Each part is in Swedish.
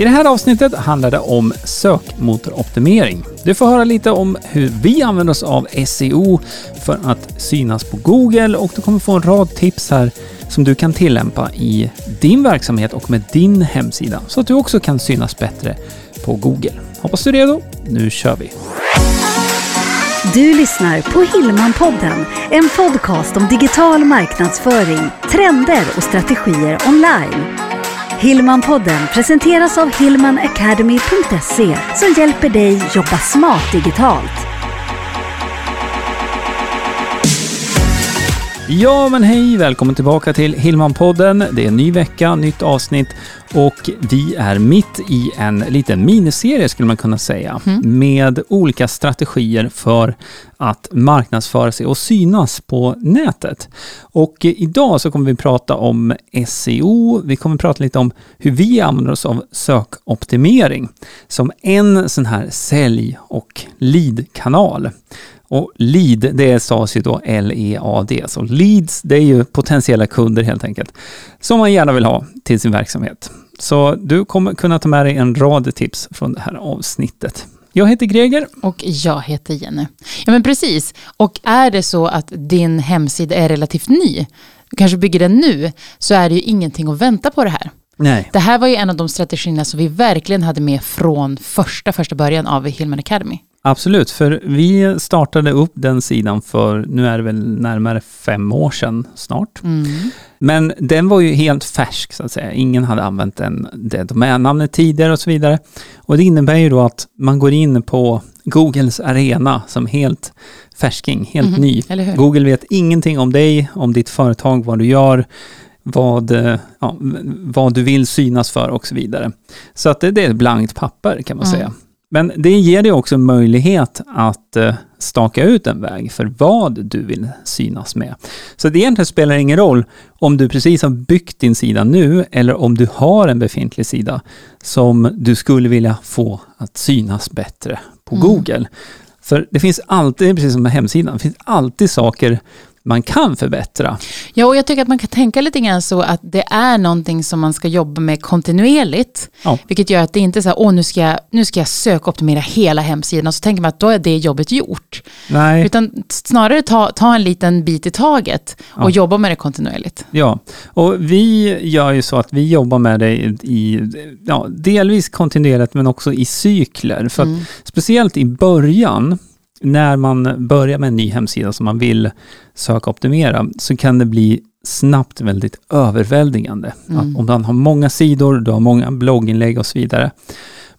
I det här avsnittet handlar det om sökmotoroptimering. Du får höra lite om hur vi använder oss av SEO för att synas på Google och du kommer få en rad tips här som du kan tillämpa i din verksamhet och med din hemsida så att du också kan synas bättre på Google. Hoppas du är redo. Nu kör vi! Du lyssnar på Hillmanpodden, en podcast om digital marknadsföring, trender och strategier online. Hillmanpodden presenteras av hillmanacademy.se som hjälper dig jobba smart digitalt. Ja, men hej! Välkommen tillbaka till Hillman-podden. Det är en ny vecka, nytt avsnitt och vi är mitt i en liten miniserie skulle man kunna säga med olika strategier för att marknadsföra sig och synas på nätet. Och idag så kommer vi prata om SEO. Vi kommer prata lite om hur vi använder oss av sökoptimering som en sån här sälj och lead-kanal. Och lead, det stavas ju då L-E-A-D. Så leads, det är ju potentiella kunder helt enkelt. Som man gärna vill ha till sin verksamhet. Så du kommer kunna ta med dig en rad tips från det här avsnittet. Jag heter Greger. Och jag heter Jenny. Ja men precis. Och är det så att din hemsida är relativt ny, du kanske bygger den nu, så är det ju ingenting att vänta på det här. Nej. Det här var ju en av de strategierna som vi verkligen hade med från första, första början av Hillman Academy. Absolut, för vi startade upp den sidan för, nu är det väl närmare fem år sedan snart. Men den var ju helt färsk så att säga. Ingen hade använt den, det domännamnet tidigare och så vidare. Och det innebär ju då att man går in på Googles arena som helt färsking, helt Mhm, ny. Google vet ingenting om dig, om ditt företag, vad du gör, vad, eh, ja, vad du vill synas för och så vidare. Så att det, det är ett blankt papper kan man Mm. säga. Men det ger dig också möjlighet att eh, staka ut en väg för vad du vill synas med. Så det egentligen spelar ingen roll om du precis har byggt din sida nu eller om du har en befintlig sida som du skulle vilja få att synas bättre på Mm. Google. För det finns alltid, precis som med hemsidan, det finns alltid saker man kan förbättra. Ja, och jag tycker att man kan tänka lite grann så att det är någonting som man ska jobba med kontinuerligt. Ja. Vilket gör att det inte är så här, åh nu ska, jag, nu ska jag sökoptimera hela hemsidan och så tänker man att då är det jobbet gjort. Nej. Utan snarare ta, ta en liten bit i taget och Ja. jobba med det kontinuerligt. Ja, och vi gör ju så att vi jobbar med det i, i ja, delvis kontinuerligt men också i cykler. För Mm. speciellt i början, när man börjar med en ny hemsida som man vill söka optimera, så kan det bli snabbt väldigt överväldigande. Mm. Om man har många sidor, du har många blogginlägg och så vidare.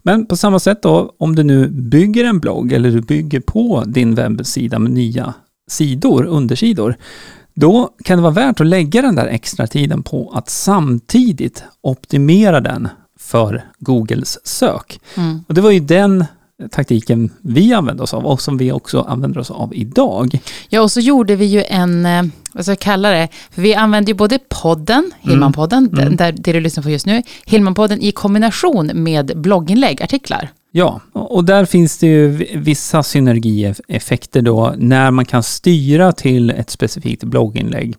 Men på samma sätt då, om du nu bygger en blogg eller du bygger på din webbsida med nya sidor, undersidor, då kan det vara värt att lägga den där extra tiden på att samtidigt optimera den för Googles sök. Mm. Och det var ju den taktiken vi använde oss av och som vi också använder oss av idag. Ja, och så gjorde vi ju en, eh, vad ska jag kalla det, för vi använde ju både podden, Hillmanpodden, den där, det du lyssnar på just nu, Hillmanpodden i kombination med blogginlägg, artiklar. Ja, och där finns det ju vissa synergieffekter då när man kan styra till ett specifikt blogginlägg.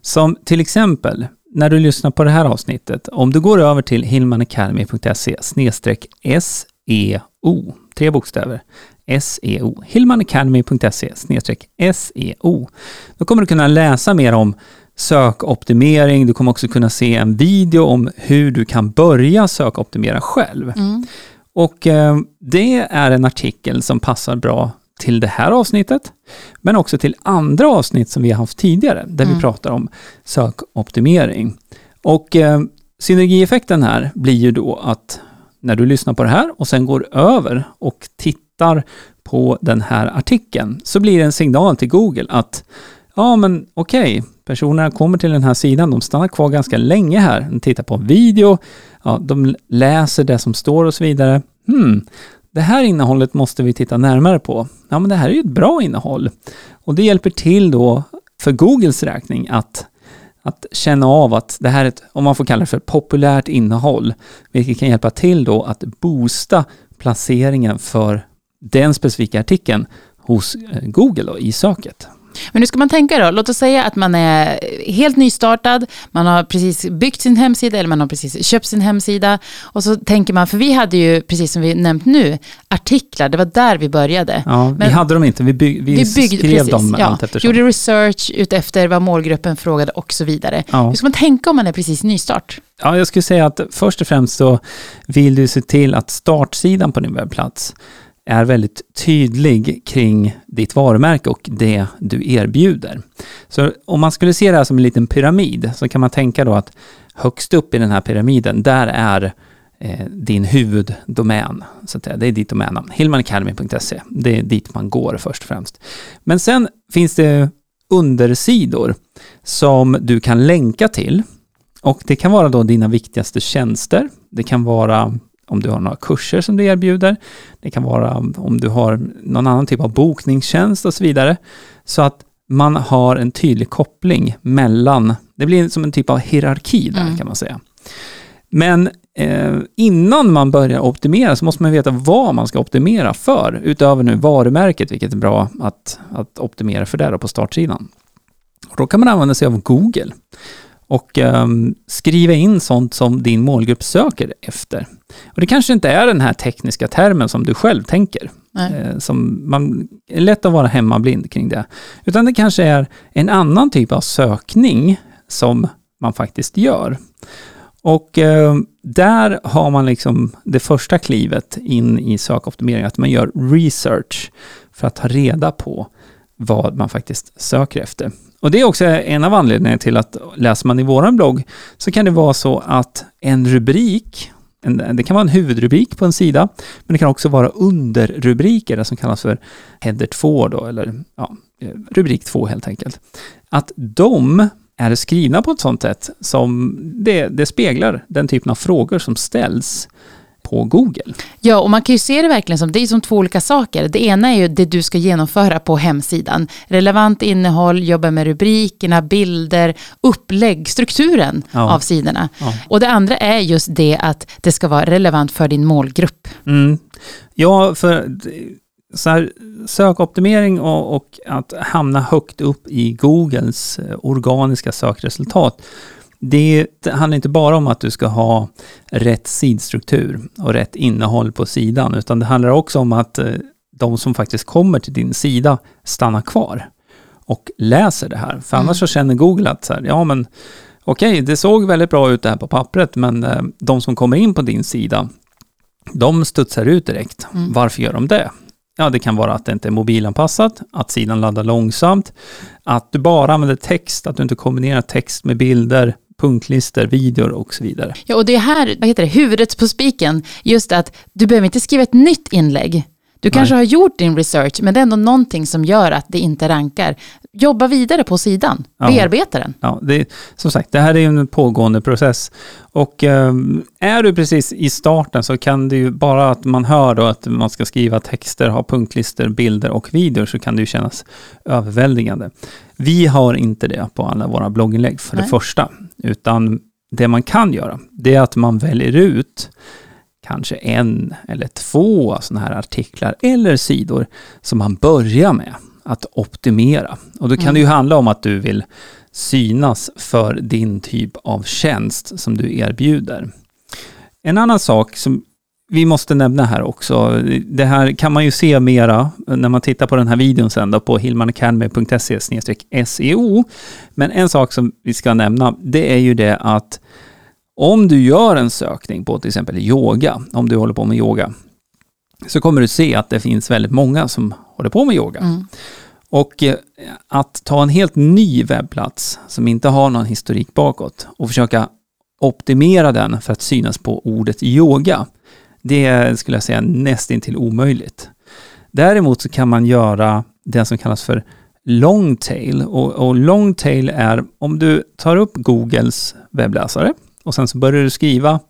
Som till exempel när du lyssnar på det här avsnittet, om du går över till hillmanacademy.se SEO, tre bokstäver, SEO, hillmanacademy.se SEO. Då kommer du kunna läsa mer om sökoptimering, du kommer också kunna se en video om hur du kan börja sökoptimera själv. Och eh, det är en artikel som passar bra till det här avsnittet, men också till andra avsnitt som vi har haft tidigare, där vi pratar om sökoptimering. Och eh, synergieffekten här blir ju då att när du lyssnar på det här och sen går över och tittar på den här artikeln, så blir det en signal till Google att ja men okej, personerna kommer till den här sidan, de stannar kvar ganska länge här, de tittar på en video, ja, de läser det som står och så vidare. Hmm, det här innehållet måste vi titta närmare på. Ja, men det här är ju ett bra innehåll. Och det hjälper till då för Googles räkning att, att känna av att det här är ett, om man får kalla det för populärt innehåll, vilket kan hjälpa till då att boosta placeringen för den specifika artikeln hos eh, Google då, i söket. Men hur ska man tänka då? Låt oss säga att man är helt nystartad, man har precis byggt sin hemsida eller man har precis köpt sin hemsida. Och så tänker man, för vi hade ju, precis som vi nämnt nu, artiklar, det var där vi började. Ja, Men- vi hade dem inte, vi, bygg, vi, Vi byggde, skrev precis, dem ja, allt eftersom. gjorde research utefter vad målgruppen frågade och så vidare. Ja. Hur ska man tänka om man är precis nystart? Ja, jag skulle säga att först och främst så vill du se till att startsidan på din webbplats är väldigt tydlig kring ditt varumärke och det du erbjuder. Så om man skulle se det här som en liten pyramid så kan man tänka då att högst upp i den här pyramiden, där är eh, din huvuddomän. Så att. Det är ditt domännamn, hillmanacademy.se. Det är dit man går först och främst. Men sen finns det undersidor som du kan länka till och det kan vara då dina viktigaste tjänster. Det kan vara om du har några kurser som du erbjuder. Det kan vara om du har någon annan typ av bokningstjänst och så vidare. Så att man har en tydlig koppling mellan, det blir som en typ av hierarki där Mm. kan man säga. Men eh, innan man börjar optimera så måste man veta vad man ska optimera för, utöver nu varumärket, vilket är bra att, att optimera för där på startsidan. Och då kan man använda sig av Google och ehm, skriva in sånt som din målgrupp söker efter. Och det kanske inte är den här tekniska termen som du själv tänker. Eh, som man är lätt att vara hemmablind kring det. Utan det kanske är en annan typ av sökning som man faktiskt gör. Och eh, där har man liksom det första klivet in i sökoptimering, att man gör research för att ta reda på vad man faktiskt söker efter. Och det är också en av anledningarna till att läser man i våran blogg så kan det vara så att en rubrik, en, det kan vara en huvudrubrik på en sida, men det kan också vara underrubriker, det som kallas för header 2 då, eller ja, rubrik 2 helt enkelt. Att de är skrivna på ett sånt sätt som det, det speglar den typen av frågor som ställs på Google. Ja, och man kan ju se det verkligen som, det är som två olika saker. Det ena är ju det du ska genomföra på hemsidan. Relevant innehåll, jobba med rubrikerna, bilder, upplägg, strukturen Ja. av sidorna. Ja. Och det andra är just det att det ska vara relevant för din målgrupp. Mm. Ja, för så här, sökoptimering och, och att hamna högt upp i Googles eh, organiska sökresultat, det, handlar inte bara om att du ska ha rätt sidstruktur och rätt innehåll på sidan, utan det handlar också om att eh, de som faktiskt kommer till din sida stannar kvar och läser det här. För annars så känner Google att så här, ja men okej, det såg väldigt bra ut det här på pappret, men eh, de som kommer in på din sida, de studsar ut direkt. Mm. Varför gör de det? Ja, det kan vara att det inte är mobilanpassat, att sidan laddar långsamt, att du bara använder text, att du inte kombinerar text med bilder, punktlistor, videor och så vidare. Ja, och det är här, vad heter det, huvudet på spiken, just att du behöver inte skriva ett nytt inlägg. Du kanske har gjort din research, men det är ändå någonting som gör att det inte rankar. Jobba vidare på sidan, Ja. bearbeta den. Ja, det, som sagt, det här är en pågående process. Och ehm, är du precis i starten så kan det ju bara att man hör då att man ska skriva texter, ha punktlistor, bilder och videor så kan det ju kännas överväldigande. Vi har inte det på alla våra blogginlägg för det Nej. första, utan det man kan göra, det är att man väljer ut kanske en eller två sådana här artiklar eller sidor som man börjar med att optimera. Och då kan det ju handla om att du vill synas för din typ av tjänst som du erbjuder. En annan sak som vi måste nämna här också, det här kan man ju se mera när man tittar på den här videon sen då på hillmanacademy.se SEO. E Men en sak som vi ska nämna, det är ju det att om du gör en sökning på till exempel yoga, om du håller på med yoga, så kommer du se att det finns väldigt många som håller på med yoga. Mm. Och eh, att ta en helt ny webbplats som inte har någon historik bakåt och försöka optimera den för att synas på ordet yoga, det skulle jag säga nästintill omöjligt. Däremot så kan man göra det som kallas för long tail och, och long tail är om du tar upp Googles webbläsare och sen så börjar du skriva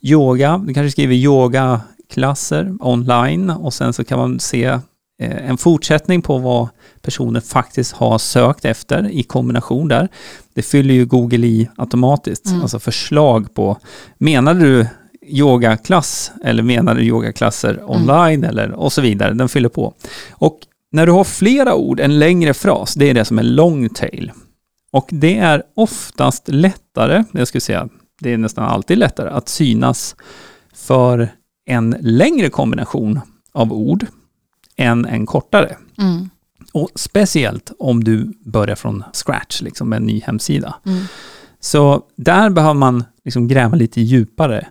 yoga, du kanske skriver yogaklasser online och sen så kan man se en fortsättning på vad personer faktiskt har sökt efter i kombination där. Det fyller ju Google i automatiskt, Mm. alltså förslag på, menar du yogaklass eller menar du yogaklasser online eller och så vidare, den fyller på. Och när du har flera ord, en längre fras, det är det som är long tail. Och det är oftast lättare, jag skulle säga, det är nästan alltid lättare att synas för en längre kombination av ord än en kortare. Mm. Och speciellt om du börjar från scratch, liksom med en ny hemsida. Mm. Så där behöver man liksom gräva lite djupare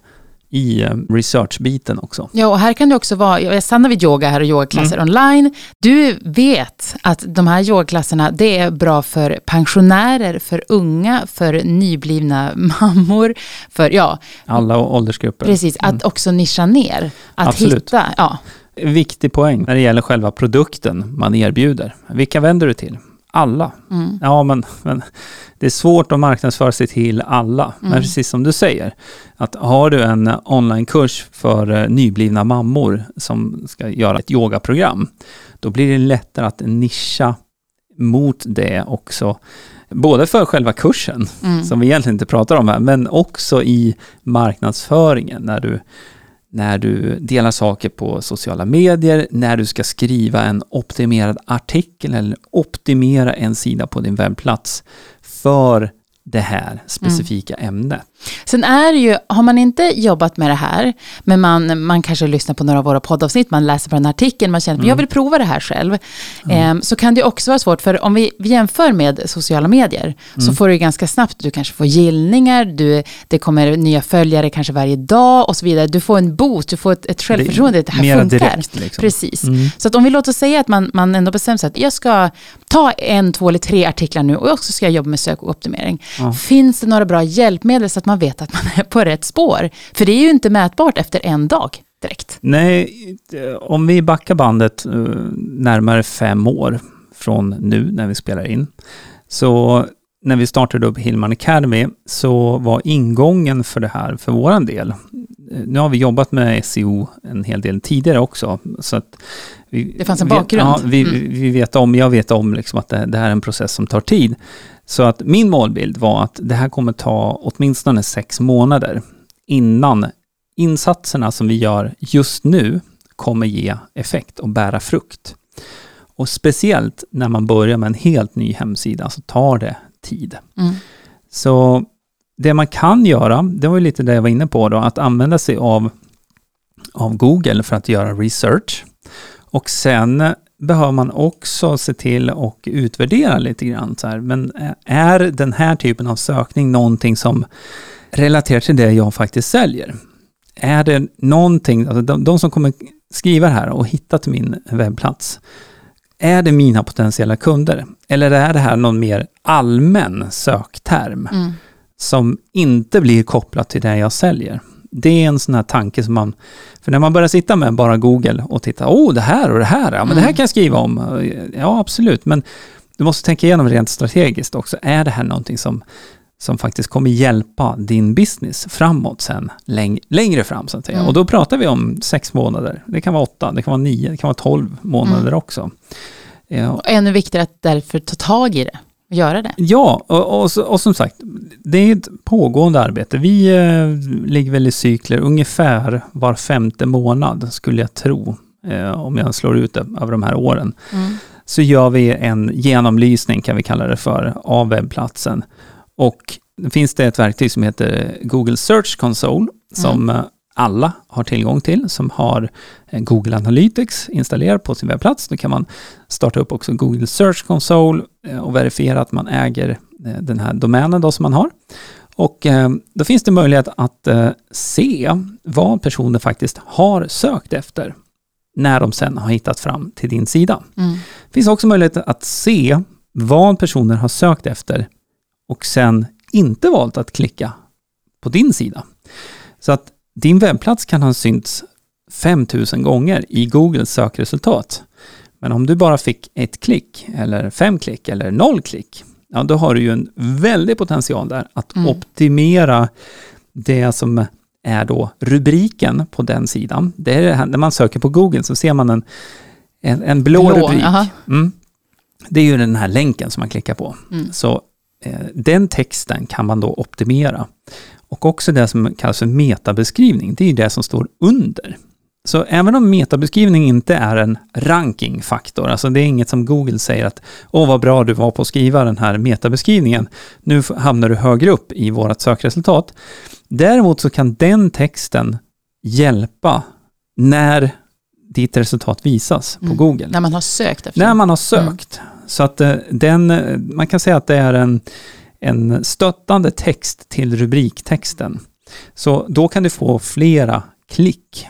i eh, researchbiten också. Ja, och här kan det också vara, jag stannar vid yoga här och yogaklasser Mm. online. Du vet att de här yogaklasserna, det är bra för pensionärer, för unga, för nyblivna mammor, för, ja, Alla åldersgrupper. precis, att också nischa ner. Att Absolut. hitta, ja, Viktig poäng när det gäller själva produkten man erbjuder. Vilka vänder du till? Alla. mm, Ja, men, men det är svårt att marknadsföra sig till alla. Men Mm. precis som du säger, att har du en onlinekurs för eh, nyblivna mammor som ska göra ett yogaprogram, då blir det lättare att nischa mot det också. Både för själva kursen, mm, som vi egentligen inte pratar om här, men också i marknadsföringen när du, när du delar saker på sociala medier, när du ska skriva en optimerad artikel eller optimera en sida på din webbplats för det här specifika ämnet. Sen är det ju, har man inte jobbat med det här, men man, man kanske lyssnar på några av våra poddavsnitt, man läser på den här artikeln, man känner att jag vill prova det här själv. Ehm, så kan det också vara svårt, för om vi, vi jämför med sociala medier, så får du ganska snabbt, du kanske får gillningar, du, det kommer nya följare kanske varje dag och så vidare. Du får en boost, du får ett, ett självförtroende, det, här mera funkar. direkt, liksom. Precis. Mm. Så att om vi låter säga att man, man ändå bestämmer sig att jag ska ta en, två eller tre artiklar nu och också ska jag jobba med sök och optimering. Finns det några bra hjälpmedel så att man man vet att man är på rätt spår? För det är ju inte mätbart efter en dag direkt. Nej, om vi backar bandet eh, närmare fem år från nu när vi spelar in, så när vi startade upp Hillman Academy så var ingången för det här för våran del eh, Nu har vi jobbat med SEO en hel del tidigare också. Så att vi, Det fanns en bakgrund. Ja, vi, Mm. vi vet om, jag vet om liksom att det, det här är en process som tar tid. Så att min målbild var att det här kommer ta åtminstone sex månader innan insatserna som vi gör just nu kommer ge effekt och bära frukt. Och speciellt när man börjar med en helt ny hemsida så tar det tid. Mm. Så det man kan göra, det var ju lite det jag var inne på då, att använda sig av, av Google för att göra research. Och sen behöver man också se till och utvärdera lite grann. Så här. Men eh, är den här typen av sökning någonting som relaterar till det jag faktiskt säljer? Är det någonting, alltså de, de som kommer skriva det här och hitta till min webbplats, är det mina potentiella kunder? Eller är det här någon mer allmän sökterm Mm som inte blir kopplat till det jag säljer? Det är en sån här tanke som man... För när man börjar sitta med bara Google och titta, oh det här och det här, ja men det här kan jag skriva om. Ja absolut, men du måste tänka igenom rent strategiskt också. Är det här någonting som, som faktiskt kommer hjälpa din business framåt sen, läng längre fram så att säga. Mm. Och då pratar vi om sex månader. Det kan vara åtta, det kan vara nio, det kan vara tolv månader Mm. också. Ja, Och ännu viktigare att därför ta tag i det göra det. Ja, och, och, och som sagt, det är ett pågående arbete. Vi eh, ligger väl i cykler ungefär var femte månad, skulle jag tro, eh, om jag slår ut det över de här åren. Mm. Så gör vi en genomlysning, kan vi kalla det för, av webbplatsen. Och finns det ett verktyg som heter Google Search Console, som eh, alla har tillgång till, som har eh, Google Analytics installerad på sin webbplats. Då kan man starta upp också Google Search Console eh, och verifiera att man äger eh, den här domänen då som man har. Och då finns det möjlighet att se vad personer faktiskt har sökt efter när de sen har hittat fram till din sida. Mm. Det finns också möjlighet att se vad personer har sökt efter och sen inte valt att klicka på din sida. Så att din webbplats kan ha synts 5000 gånger i Googles sökresultat. Men om du bara fick ett klick, eller fem klick, eller noll klick, ja då har du ju en väldig potential där att Mm. optimera det som är då rubriken på den sidan. Det är det här, när man söker på Google så ser man en, en, en blå, Blå, rubrik. Mm. Det är ju den här länken som man klickar på. Mm. Så eh, den texten kan man då optimera. Och också det som kallas för metabeskrivning, det är det som står under. Så även om metabeskrivning inte är en rankingfaktor, alltså det är inget som Google säger att åh vad bra du var på att skriva den här metabeskrivningen, nu hamnar du högre upp i vårt sökresultat. Däremot så kan den texten hjälpa när ditt resultat visas på Mm. Google. När man har sökt efter När man har sökt. Så att eh, den, eh, man kan säga att det är en, en stöttande text till rubriktexten. Så då kan du få flera klick.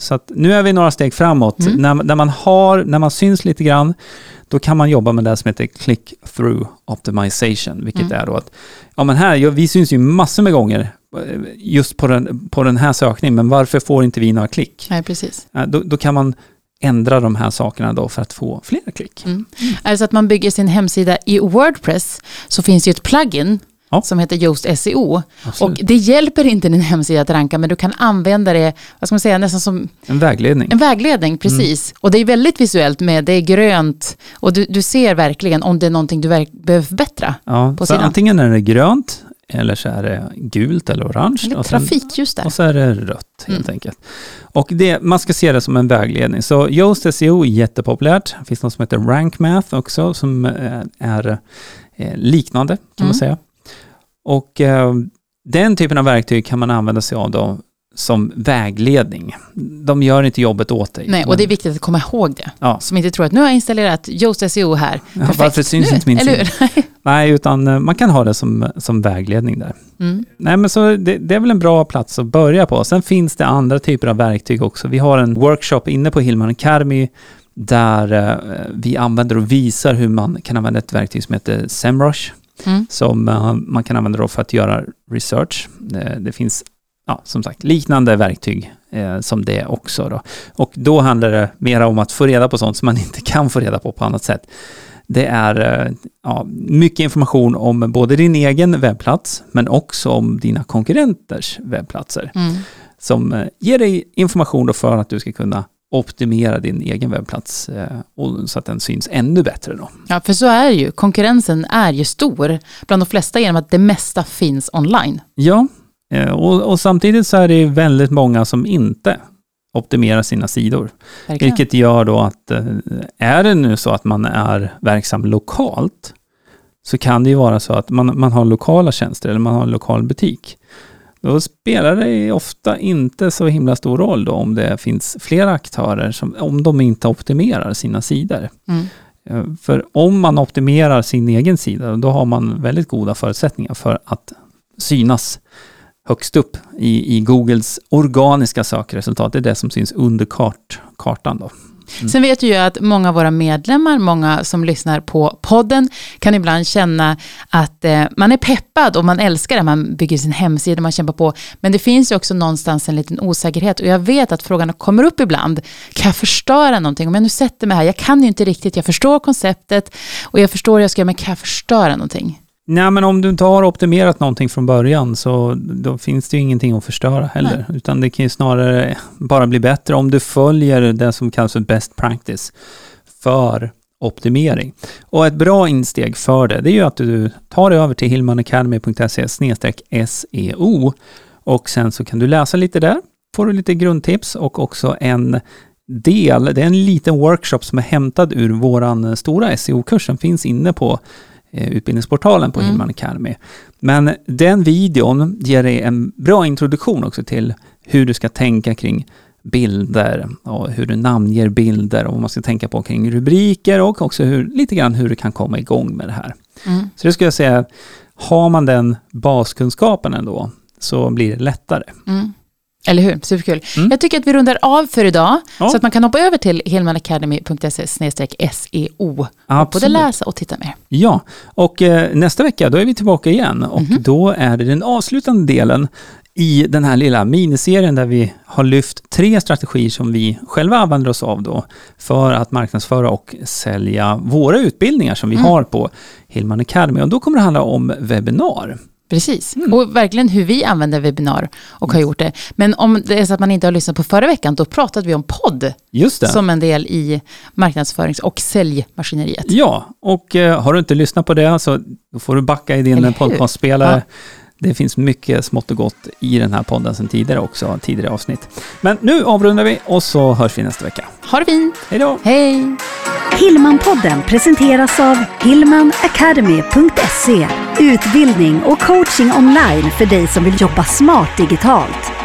Så att nu är vi några steg framåt. Mm. När, när, man har, när man syns lite grann, då kan man jobba med det som heter click-through optimization, vilket Mm. är då att, ja men här, vi syns ju massor med gånger eh, just på den, på den här sökningen, men varför får inte vi några klick? Nej, precis. Ja, Då, då kan man ändra de här sakerna då för att få fler klick. Mm. Är det så att man bygger sin hemsida i Wordpress så finns det ju ett plugin Ja. som heter Yoast SEO. Absolut. Och det hjälper inte din hemsida att ranka, men du kan använda det, vad ska man säga, nästan som En vägledning. en vägledning, precis. Och det är väldigt visuellt med, det är grönt och du, du ser verkligen om det är någonting du behöver förbättra. Ja, på sidan. antingen är det grönt, eller så är det gult eller orange. Eller och, sen, trafikljus där. och så är det rött helt Mm. enkelt. Och det, man ska se det som en vägledning. Så Yoast SEO är jättepopulärt. Det finns något som heter Rank Math också, som eh, är eh, liknande kan man Mm. säga. Och eh, den typen av verktyg kan man använda sig av då som vägledning. De gör inte jobbet åt dig. Nej, och det är viktigt att komma ihåg det. Ja. Som inte tror att nu har jag installerat Yoast SEO här. Ja, varför syns nu, inte min Eller sida? Nej, utan eh, man kan ha det som, som vägledning där. Mm. Nej, men så det, det är väl en bra plats att börja på. Sen finns det andra typer av verktyg också. Vi har en workshop inne på Hillman Academy där eh, vi använder och visar hur man kan använda ett verktyg som heter SEMrush Mm. som eh, man kan använda för att göra research. Det, det finns ja, som sagt liknande verktyg eh, som det också. Då. Och då handlar det mer om att få reda på sånt som man inte kan få reda på på annat sätt. Det är eh, ja, mycket information om både din egen webbplats men också om dina konkurrenters webbplatser Mm. som eh, ger dig information för att du ska kunna optimera din egen webbplats eh, så att den syns ännu bättre. Då. Ja, för så är det ju. Konkurrensen är ju stor bland de flesta genom att det mesta finns online. Ja, och, och samtidigt så är det väldigt många som inte optimerar sina sidor. Verkligen. Vilket gör då att eh, är det nu så att man är verksam lokalt så kan det ju vara så att man, man har lokala tjänster eller man har en lokal butik. Då spelar det ofta inte så himla stor roll då om det finns flera aktörer som, om de inte optimerar sina sidor. Mm. Eh, För om man optimerar sin egen sida, då har man väldigt goda förutsättningar för att synas högst upp i, i Googles organiska sökresultat. Det är det som syns under kart, kartan. Då. Mm. Sen vet ju jag att många av våra medlemmar, många som lyssnar på podden, kan ibland känna att eh, man är peppad och man älskar det, man bygger sin hemsida, man kämpar på. Men det finns ju också någonstans en liten osäkerhet och jag vet att frågan kommer upp ibland. Kan jag förstöra någonting? Om jag nu sätter mig här, jag kan ju inte riktigt, jag förstår konceptet och jag förstår hur jag ska göra, men kan jag förstöra någonting? Nej, men om du inte har optimerat någonting från början så då finns det ju ingenting att förstöra heller. Utan det kan ju snarare bara bli bättre om du följer det som kallas för best practice för optimering. Och ett bra insteg för det, det är ju att du tar dig över till hillmanacademy.se SEO och sen så kan du läsa lite där, får du lite grundtips och också en del, det är en liten workshop som är hämtad ur våran stora SEO-kurs som finns inne på utbildningsportalen på Mm. Hillman Academy. Men den videon ger dig en bra introduktion också till hur du ska tänka kring bilder och hur du namnger bilder och vad man ska tänka på kring rubriker och också hur, lite grann hur du kan komma igång med det här. Mm. Så det skulle jag säga, har man den baskunskapen ändå så blir det lättare. Mm. Eller hur? Superkul. Mm. Jag tycker att vi rundar av för idag, Ja. så att man kan hoppa över till hillmanacademy.se SEO. Och både läsa och titta mer. Ja, och eh, nästa vecka då är vi tillbaka igen och Mhm. då är det den avslutande delen i den här lilla miniserien där vi har lyft tre strategier som vi själva använder oss av då för att marknadsföra och sälja våra utbildningar som vi Mm. har på Hillman Academy. Och då kommer det handla om webbinar. Precis, mm. och verkligen hur vi använder webbinar och har mm. gjort det. Men om det är så att man inte har lyssnat på förra veckan, då pratade vi om podd Just det. som en del i marknadsförings och säljmaskineriet. Ja, och eh, har du inte lyssnat på det så får du backa i din podcastspelare. Ja. Det finns mycket smått och gott i den här podden sedan tidigare också, tidigare avsnitt. Men nu avrundar vi och så hörs vi nästa vecka. Ha det fint! Hej då! Hej! Hillmanpodden presenteras av hillmanacademy.se utbildning och coaching online för dig som vill jobba smart digitalt.